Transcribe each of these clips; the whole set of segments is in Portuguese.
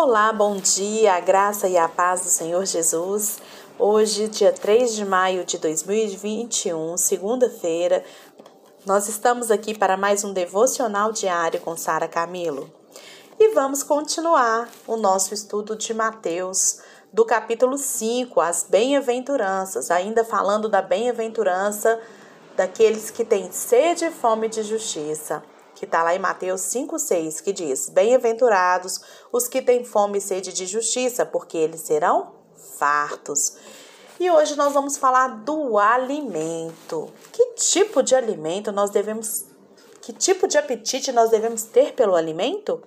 Olá, bom dia, a graça e a paz do Senhor Jesus. Hoje, dia 3 de maio de 2021, segunda-feira, nós estamos aqui para mais um devocional diário com Sara Camilo. E vamos continuar o nosso estudo de Mateus, do capítulo 5, as bem-aventuranças, ainda falando da bem-aventurança daqueles que têm sede e fome de justiça que está lá em Mateus 5,6, que diz: Bem-aventurados os que têm fome e sede de justiça, porque eles serão fartos. E hoje nós vamos falar do alimento. Que tipo de alimento nós devemos. Que tipo de apetite nós devemos ter pelo alimento?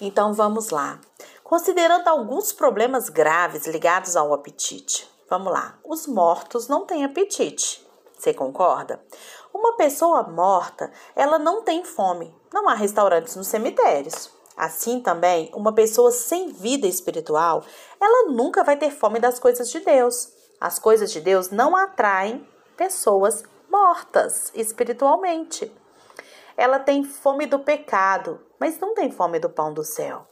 Então vamos lá. Considerando alguns problemas graves ligados ao apetite. Vamos lá. Os mortos não têm apetite. Você concorda? Uma pessoa morta, ela não tem fome. Não há restaurantes nos cemitérios. Assim também, uma pessoa sem vida espiritual, ela nunca vai ter fome das coisas de Deus. As coisas de Deus não atraem pessoas mortas espiritualmente. Ela tem fome do pecado, mas não tem fome do pão do céu.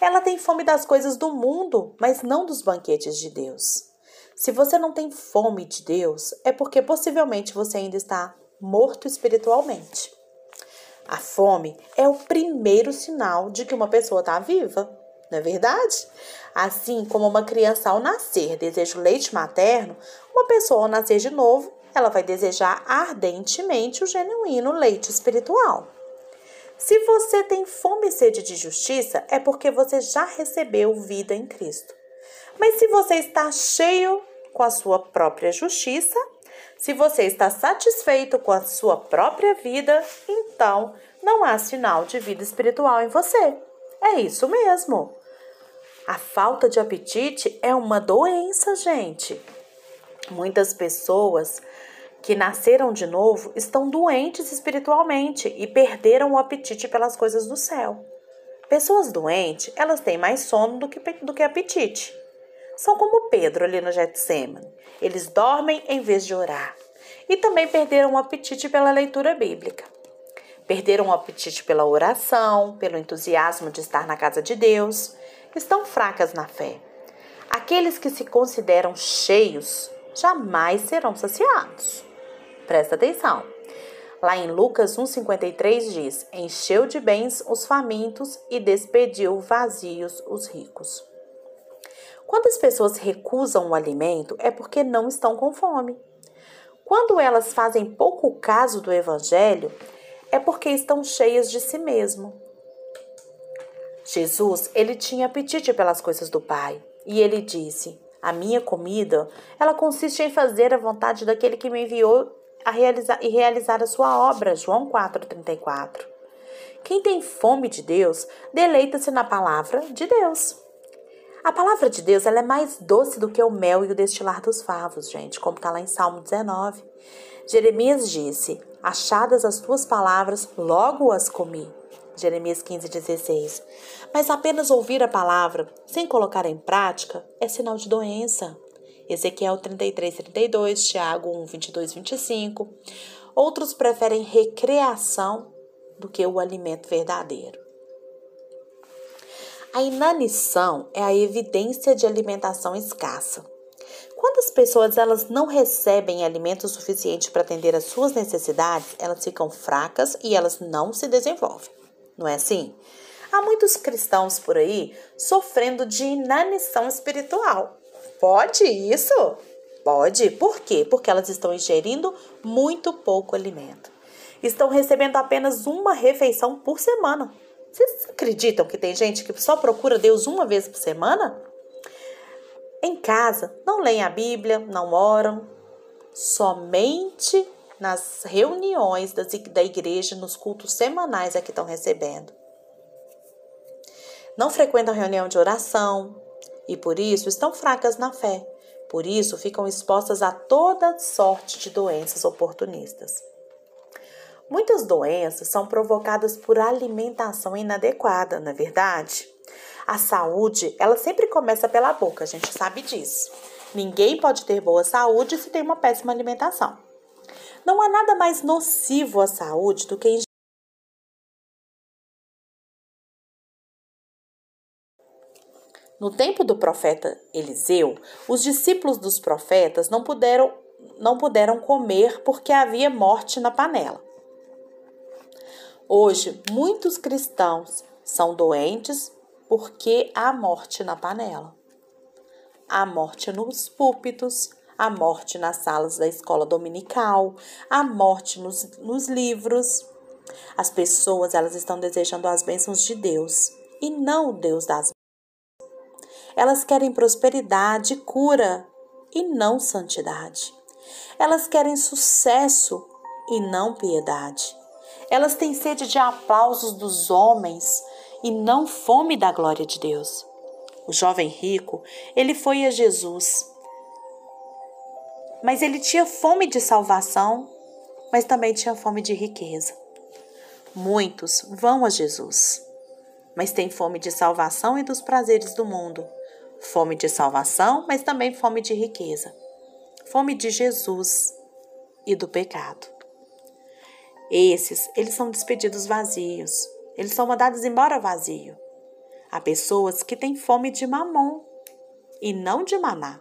Ela tem fome das coisas do mundo, mas não dos banquetes de Deus. Se você não tem fome de Deus, é porque possivelmente você ainda está morto espiritualmente. A fome é o primeiro sinal de que uma pessoa está viva, não é verdade? Assim como uma criança ao nascer deseja o leite materno, uma pessoa ao nascer de novo, ela vai desejar ardentemente o genuíno leite espiritual. Se você tem fome e sede de justiça, é porque você já recebeu vida em Cristo. Mas se você está cheio com a sua própria justiça, se você está satisfeito com a sua própria vida, então não há sinal de vida espiritual em você. É isso mesmo. A falta de apetite é uma doença, gente. Muitas pessoas que nasceram de novo estão doentes espiritualmente e perderam o apetite pelas coisas do céu. Pessoas doentes, elas têm mais sono do que, do que apetite. São como Pedro ali no Getsemane. Eles dormem em vez de orar. E também perderam o apetite pela leitura bíblica. Perderam o apetite pela oração, pelo entusiasmo de estar na casa de Deus. Estão fracas na fé. Aqueles que se consideram cheios jamais serão saciados. Presta atenção. Lá em Lucas 1,53 diz: Encheu de bens os famintos e despediu vazios os ricos. Quando as pessoas recusam o alimento, é porque não estão com fome. Quando elas fazem pouco caso do evangelho, é porque estão cheias de si mesmo. Jesus, ele tinha apetite pelas coisas do Pai, e ele disse: "A minha comida, ela consiste em fazer a vontade daquele que me enviou a realizar e realizar a sua obra." João 4:34. Quem tem fome de Deus, deleita-se na palavra de Deus. A palavra de Deus ela é mais doce do que o mel e o destilar dos favos, gente, como está lá em Salmo 19. Jeremias disse: Achadas as tuas palavras, logo as comi. Jeremias 15, 16. Mas apenas ouvir a palavra sem colocar em prática é sinal de doença. Ezequiel 33, 32, Tiago 1, 22, 25. Outros preferem recreação do que o alimento verdadeiro. A inanição é a evidência de alimentação escassa. Quando as pessoas elas não recebem alimento suficiente para atender às suas necessidades, elas ficam fracas e elas não se desenvolvem. Não é assim? Há muitos cristãos por aí sofrendo de inanição espiritual. Pode isso? Pode. Por quê? Porque elas estão ingerindo muito pouco alimento. Estão recebendo apenas uma refeição por semana. Vocês acreditam que tem gente que só procura Deus uma vez por semana? Em casa, não leem a Bíblia, não oram, somente nas reuniões da igreja, nos cultos semanais é que estão recebendo. Não frequentam reunião de oração e por isso estão fracas na fé. Por isso ficam expostas a toda sorte de doenças oportunistas. Muitas doenças são provocadas por alimentação inadequada, não é verdade? A saúde, ela sempre começa pela boca, a gente sabe disso. Ninguém pode ter boa saúde se tem uma péssima alimentação. Não há nada mais nocivo à saúde do que No tempo do profeta Eliseu, os discípulos dos profetas não puderam, não puderam comer porque havia morte na panela. Hoje, muitos cristãos são doentes porque há morte na panela. Há morte nos púlpitos, há morte nas salas da escola dominical, há morte nos, nos livros. As pessoas elas estão desejando as bênçãos de Deus e não o Deus das elas querem prosperidade, cura e não santidade. Elas querem sucesso e não piedade. Elas têm sede de aplausos dos homens e não fome da glória de Deus. O jovem rico, ele foi a Jesus. Mas ele tinha fome de salvação, mas também tinha fome de riqueza. Muitos vão a Jesus, mas têm fome de salvação e dos prazeres do mundo fome de salvação, mas também fome de riqueza, fome de Jesus e do pecado. Esses, eles são despedidos vazios, eles são mandados embora vazio. Há pessoas que têm fome de mamon e não de maná.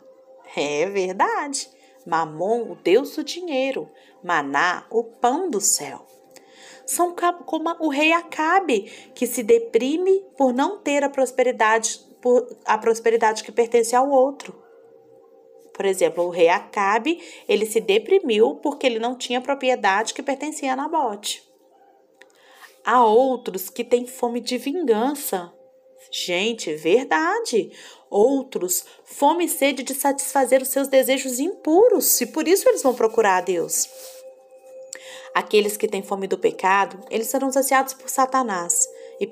É verdade. Mamon, o Deus do dinheiro, maná, o pão do céu. São como o rei Acabe, que se deprime por não ter a prosperidade por a prosperidade que pertence ao outro. Por exemplo, o rei Acabe, ele se deprimiu porque ele não tinha propriedade que pertencia a Nabote. Há outros que têm fome de vingança. Gente, verdade. Outros, fome e sede de satisfazer os seus desejos impuros, e por isso eles vão procurar a Deus. Aqueles que têm fome do pecado, eles serão saciados por Satanás e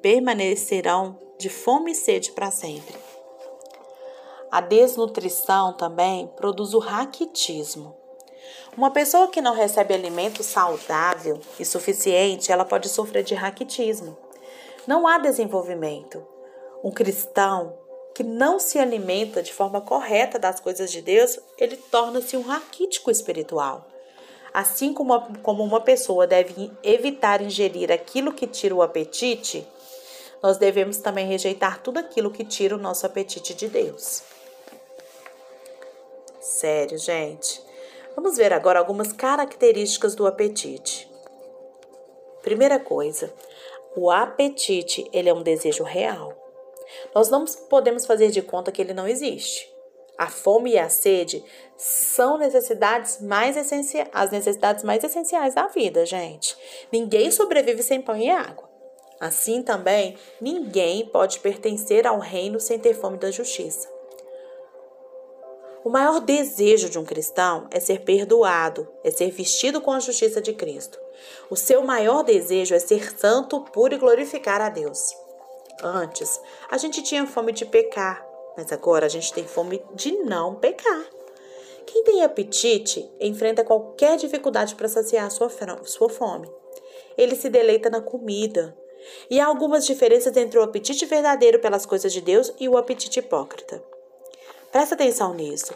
permanecerão de fome e sede para sempre. A desnutrição também produz o raquitismo. Uma pessoa que não recebe alimento saudável e suficiente, ela pode sofrer de raquitismo. Não há desenvolvimento. Um cristão que não se alimenta de forma correta das coisas de Deus, ele torna-se um raquítico espiritual. Assim como, como uma pessoa deve evitar ingerir aquilo que tira o apetite, nós devemos também rejeitar tudo aquilo que tira o nosso apetite de Deus. Sério, gente. Vamos ver agora algumas características do apetite. Primeira coisa, o apetite, ele é um desejo real. Nós não podemos fazer de conta que ele não existe. A fome e a sede são necessidades mais essenciais, as necessidades mais essenciais da vida, gente. Ninguém sobrevive sem pão e água. Assim também, ninguém pode pertencer ao reino sem ter fome da justiça. O maior desejo de um cristão é ser perdoado, é ser vestido com a justiça de Cristo. O seu maior desejo é ser santo, puro e glorificar a Deus. Antes, a gente tinha fome de pecar, mas agora a gente tem fome de não pecar. Quem tem apetite enfrenta qualquer dificuldade para saciar sua, fome. Ele se deleita na comida, e há algumas diferenças entre o apetite verdadeiro pelas coisas de Deus e o apetite hipócrita. Presta atenção nisso.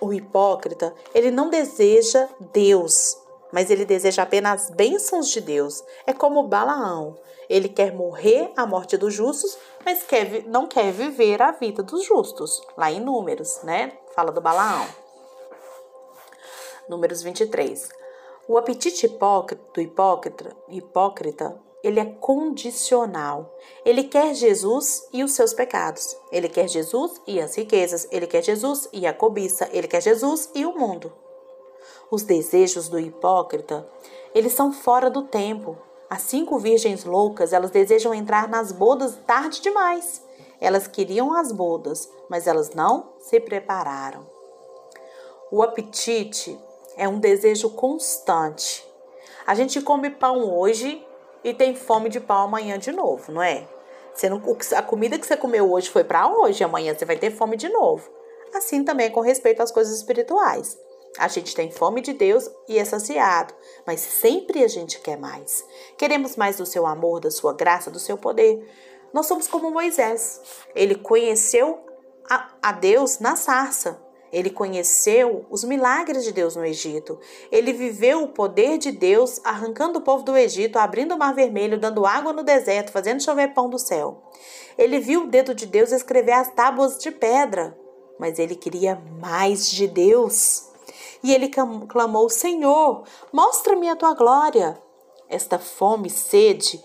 O hipócrita, ele não deseja Deus, mas ele deseja apenas as bênçãos de Deus. É como Balaão. Ele quer morrer a morte dos justos, mas quer, não quer viver a vida dos justos. Lá em Números, né? Fala do Balaão. Números 23. O apetite hipócrita, do hipócrita, hipócrita ele é condicional. Ele quer Jesus e os seus pecados. Ele quer Jesus e as riquezas. Ele quer Jesus e a cobiça. Ele quer Jesus e o mundo. Os desejos do hipócrita, eles são fora do tempo. As cinco virgens loucas, elas desejam entrar nas bodas tarde demais. Elas queriam as bodas, mas elas não se prepararam. O apetite é um desejo constante. A gente come pão hoje e tem fome de pão amanhã de novo, não é? Você não, a comida que você comeu hoje foi para hoje, amanhã você vai ter fome de novo. Assim também é com respeito às coisas espirituais. A gente tem fome de Deus e é saciado, mas sempre a gente quer mais. Queremos mais do seu amor, da sua graça, do seu poder. Nós somos como Moisés. Ele conheceu a, a Deus na sarça. Ele conheceu os milagres de Deus no Egito. Ele viveu o poder de Deus arrancando o povo do Egito, abrindo o mar vermelho, dando água no deserto, fazendo chover pão do céu. Ele viu o dedo de Deus escrever as tábuas de pedra, mas ele queria mais de Deus. E ele clamou: Senhor, mostra-me a tua glória. Esta fome e sede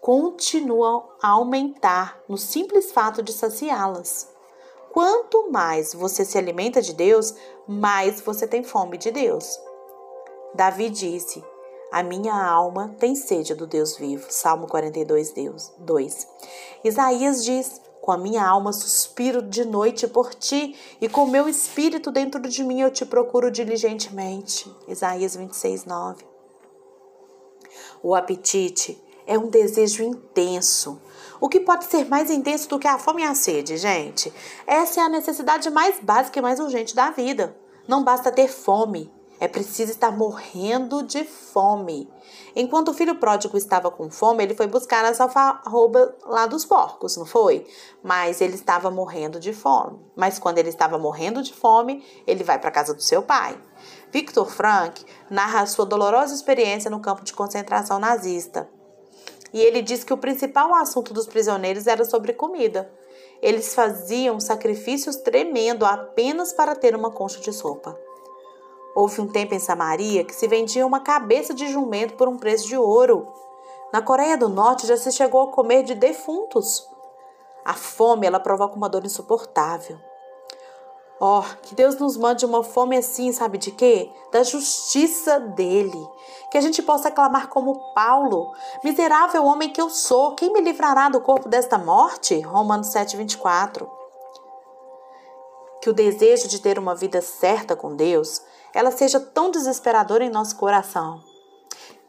continuam a aumentar no simples fato de saciá-las. Quanto mais você se alimenta de Deus, mais você tem fome de Deus. Davi disse: A minha alma tem sede do Deus vivo. Salmo 42, Deus, 2. Isaías diz: Com a minha alma suspiro de noite por ti, e com meu espírito dentro de mim eu te procuro diligentemente. Isaías 26, 9. O apetite é um desejo intenso o que pode ser mais intenso do que a fome e a sede, gente? Essa é a necessidade mais básica e mais urgente da vida. Não basta ter fome, é preciso estar morrendo de fome. Enquanto o filho pródigo estava com fome, ele foi buscar a alfarroba lá dos porcos, não foi? Mas ele estava morrendo de fome. Mas quando ele estava morrendo de fome, ele vai para a casa do seu pai. Victor Frank narra sua dolorosa experiência no campo de concentração nazista e ele diz que o principal assunto dos prisioneiros era sobre comida. Eles faziam sacrifícios tremendo apenas para ter uma concha de sopa. Houve um tempo em Samaria que se vendia uma cabeça de jumento por um preço de ouro. Na Coreia do Norte já se chegou a comer de defuntos. A fome ela provoca uma dor insuportável. Ó, oh, que Deus nos mande uma fome assim, sabe de quê? Da justiça dele. Que a gente possa clamar como Paulo: Miserável homem que eu sou, quem me livrará do corpo desta morte? Romanos 7, 24. Que o desejo de ter uma vida certa com Deus, ela seja tão desesperadora em nosso coração.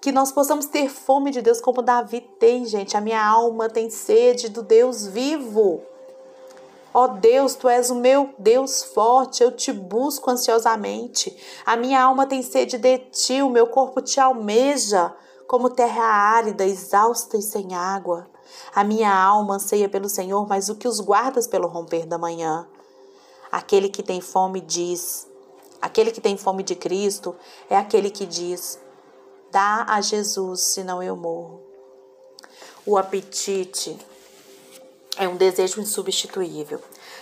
Que nós possamos ter fome de Deus como Davi tem, gente. A minha alma tem sede do Deus vivo. Ó oh Deus, tu és o meu Deus forte, eu te busco ansiosamente. A minha alma tem sede de ti, o meu corpo te almeja, como terra árida, exausta e sem água. A minha alma anseia pelo Senhor, mas o que os guardas pelo romper da manhã? Aquele que tem fome diz, aquele que tem fome de Cristo é aquele que diz: dá a Jesus, senão eu morro. O apetite é um desejo insubstituível.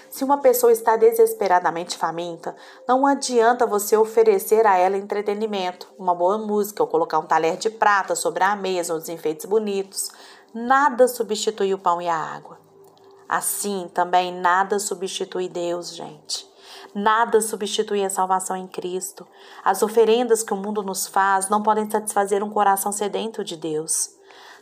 Se uma pessoa está desesperadamente faminta, não adianta você oferecer a ela entretenimento, uma boa música ou colocar um talher de prata sobre a mesa ou enfeites bonitos. Nada substitui o pão e a água. Assim, também nada substitui Deus, gente. Nada substitui a salvação em Cristo. As oferendas que o mundo nos faz não podem satisfazer um coração sedento de Deus.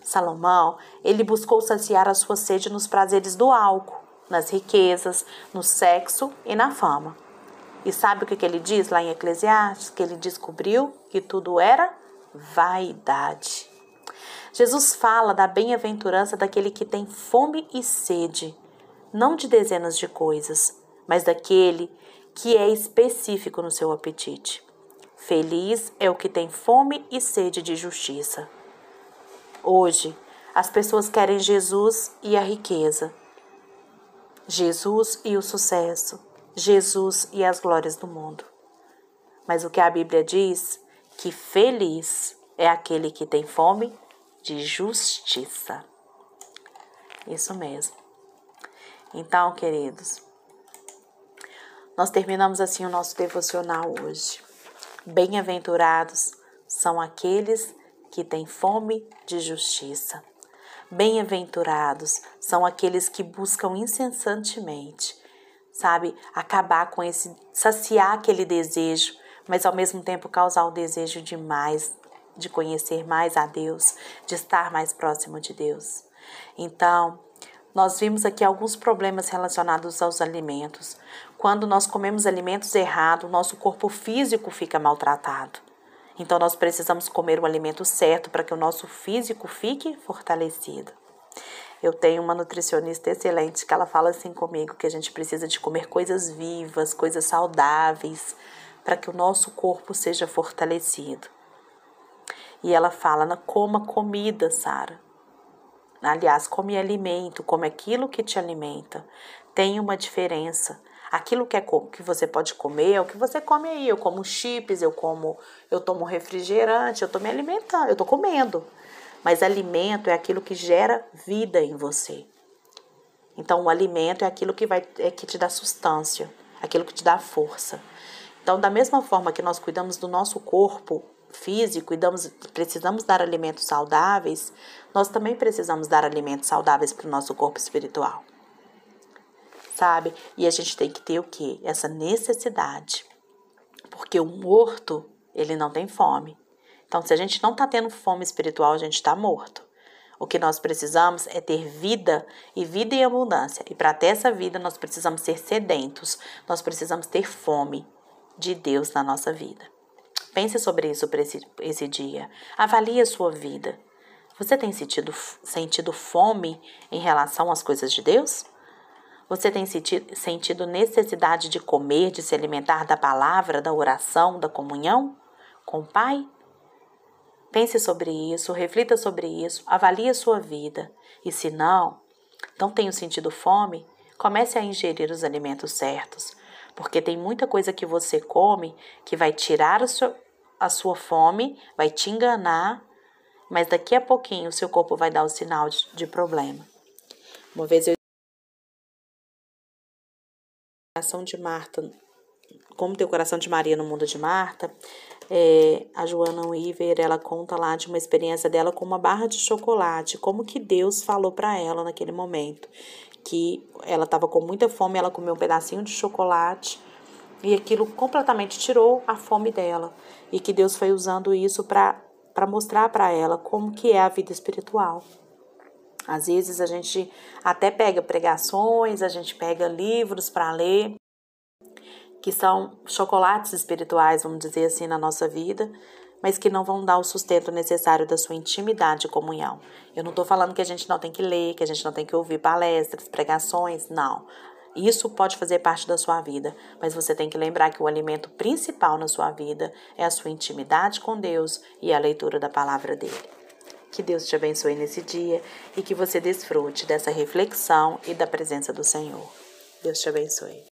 Salomão, ele buscou saciar a sua sede nos prazeres do álcool, nas riquezas, no sexo e na fama. E sabe o que, ele diz lá em Eclesiastes? Que ele descobriu que tudo era vaidade. Jesus fala da bem-aventurança daquele que tem fome e sede, não de dezenas de coisas, mas daquele que é específico no seu apetite. Feliz é o que tem fome e sede de justiça. Hoje, as pessoas querem Jesus e a riqueza, Jesus e o sucesso, Jesus e as glórias do mundo. Mas o que a Bíblia diz? Que feliz é aquele que tem fome de justiça. Isso mesmo. Então, queridos, nós terminamos assim o nosso devocional hoje. Bem-aventurados são aqueles que têm fome de justiça. Bem-aventurados são aqueles que buscam incessantemente, sabe, acabar com esse, saciar aquele desejo, mas ao mesmo tempo causar o desejo de mais, de conhecer mais a Deus, de estar mais próximo de Deus. Então, nós vimos aqui alguns problemas relacionados aos alimentos. Quando nós comemos alimentos errados, nosso corpo físico fica maltratado. Então, nós precisamos comer o alimento certo para que o nosso físico fique fortalecido. Eu tenho uma nutricionista excelente que ela fala assim comigo que a gente precisa de comer coisas vivas, coisas saudáveis, para que o nosso corpo seja fortalecido. E ela fala: coma comida, Sara. Aliás, come alimento, come aquilo que te alimenta. Tem uma diferença. Aquilo que, é que você pode comer é o que você come aí. Eu como chips, eu como, eu tomo refrigerante, eu tô me alimentando, eu tô comendo. Mas alimento é aquilo que gera vida em você. Então, o alimento é aquilo que vai é que te dá sustância, aquilo que te dá força. Então, da mesma forma que nós cuidamos do nosso corpo físico e damos, precisamos dar alimentos saudáveis, nós também precisamos dar alimentos saudáveis para o nosso corpo espiritual sabe? E a gente tem que ter o quê? Essa necessidade. Porque o morto, ele não tem fome. Então, se a gente não está tendo fome espiritual, a gente está morto. O que nós precisamos é ter vida e vida em abundância. E para ter essa vida, nós precisamos ser sedentos, nós precisamos ter fome de Deus na nossa vida. Pense sobre isso para esse, esse dia. Avalie a sua vida. Você tem sentido, sentido fome em relação às coisas de Deus? Você tem sentido necessidade de comer, de se alimentar da palavra, da oração, da comunhão com o Pai? Pense sobre isso, reflita sobre isso, avalie a sua vida. E se não, não tenho sentido fome, comece a ingerir os alimentos certos, porque tem muita coisa que você come que vai tirar a sua, fome, vai te enganar, mas daqui a pouquinho o seu corpo vai dar o sinal de, de problema. Uma vez eu coração de Marta, como tem o coração de Maria no mundo de Marta, é, a Joana Weaver, ela conta lá de uma experiência dela com uma barra de chocolate, como que Deus falou para ela naquele momento, que ela estava com muita fome, ela comeu um pedacinho de chocolate e aquilo completamente tirou a fome dela e que Deus foi usando isso para mostrar para ela como que é a vida espiritual. Às vezes a gente até pega pregações, a gente pega livros para ler, que são chocolates espirituais, vamos dizer assim, na nossa vida, mas que não vão dar o sustento necessário da sua intimidade e comunhão. Eu não estou falando que a gente não tem que ler, que a gente não tem que ouvir palestras, pregações, não. Isso pode fazer parte da sua vida, mas você tem que lembrar que o alimento principal na sua vida é a sua intimidade com Deus e a leitura da palavra dele. Que Deus te abençoe nesse dia e que você desfrute dessa reflexão e da presença do Senhor. Deus te abençoe.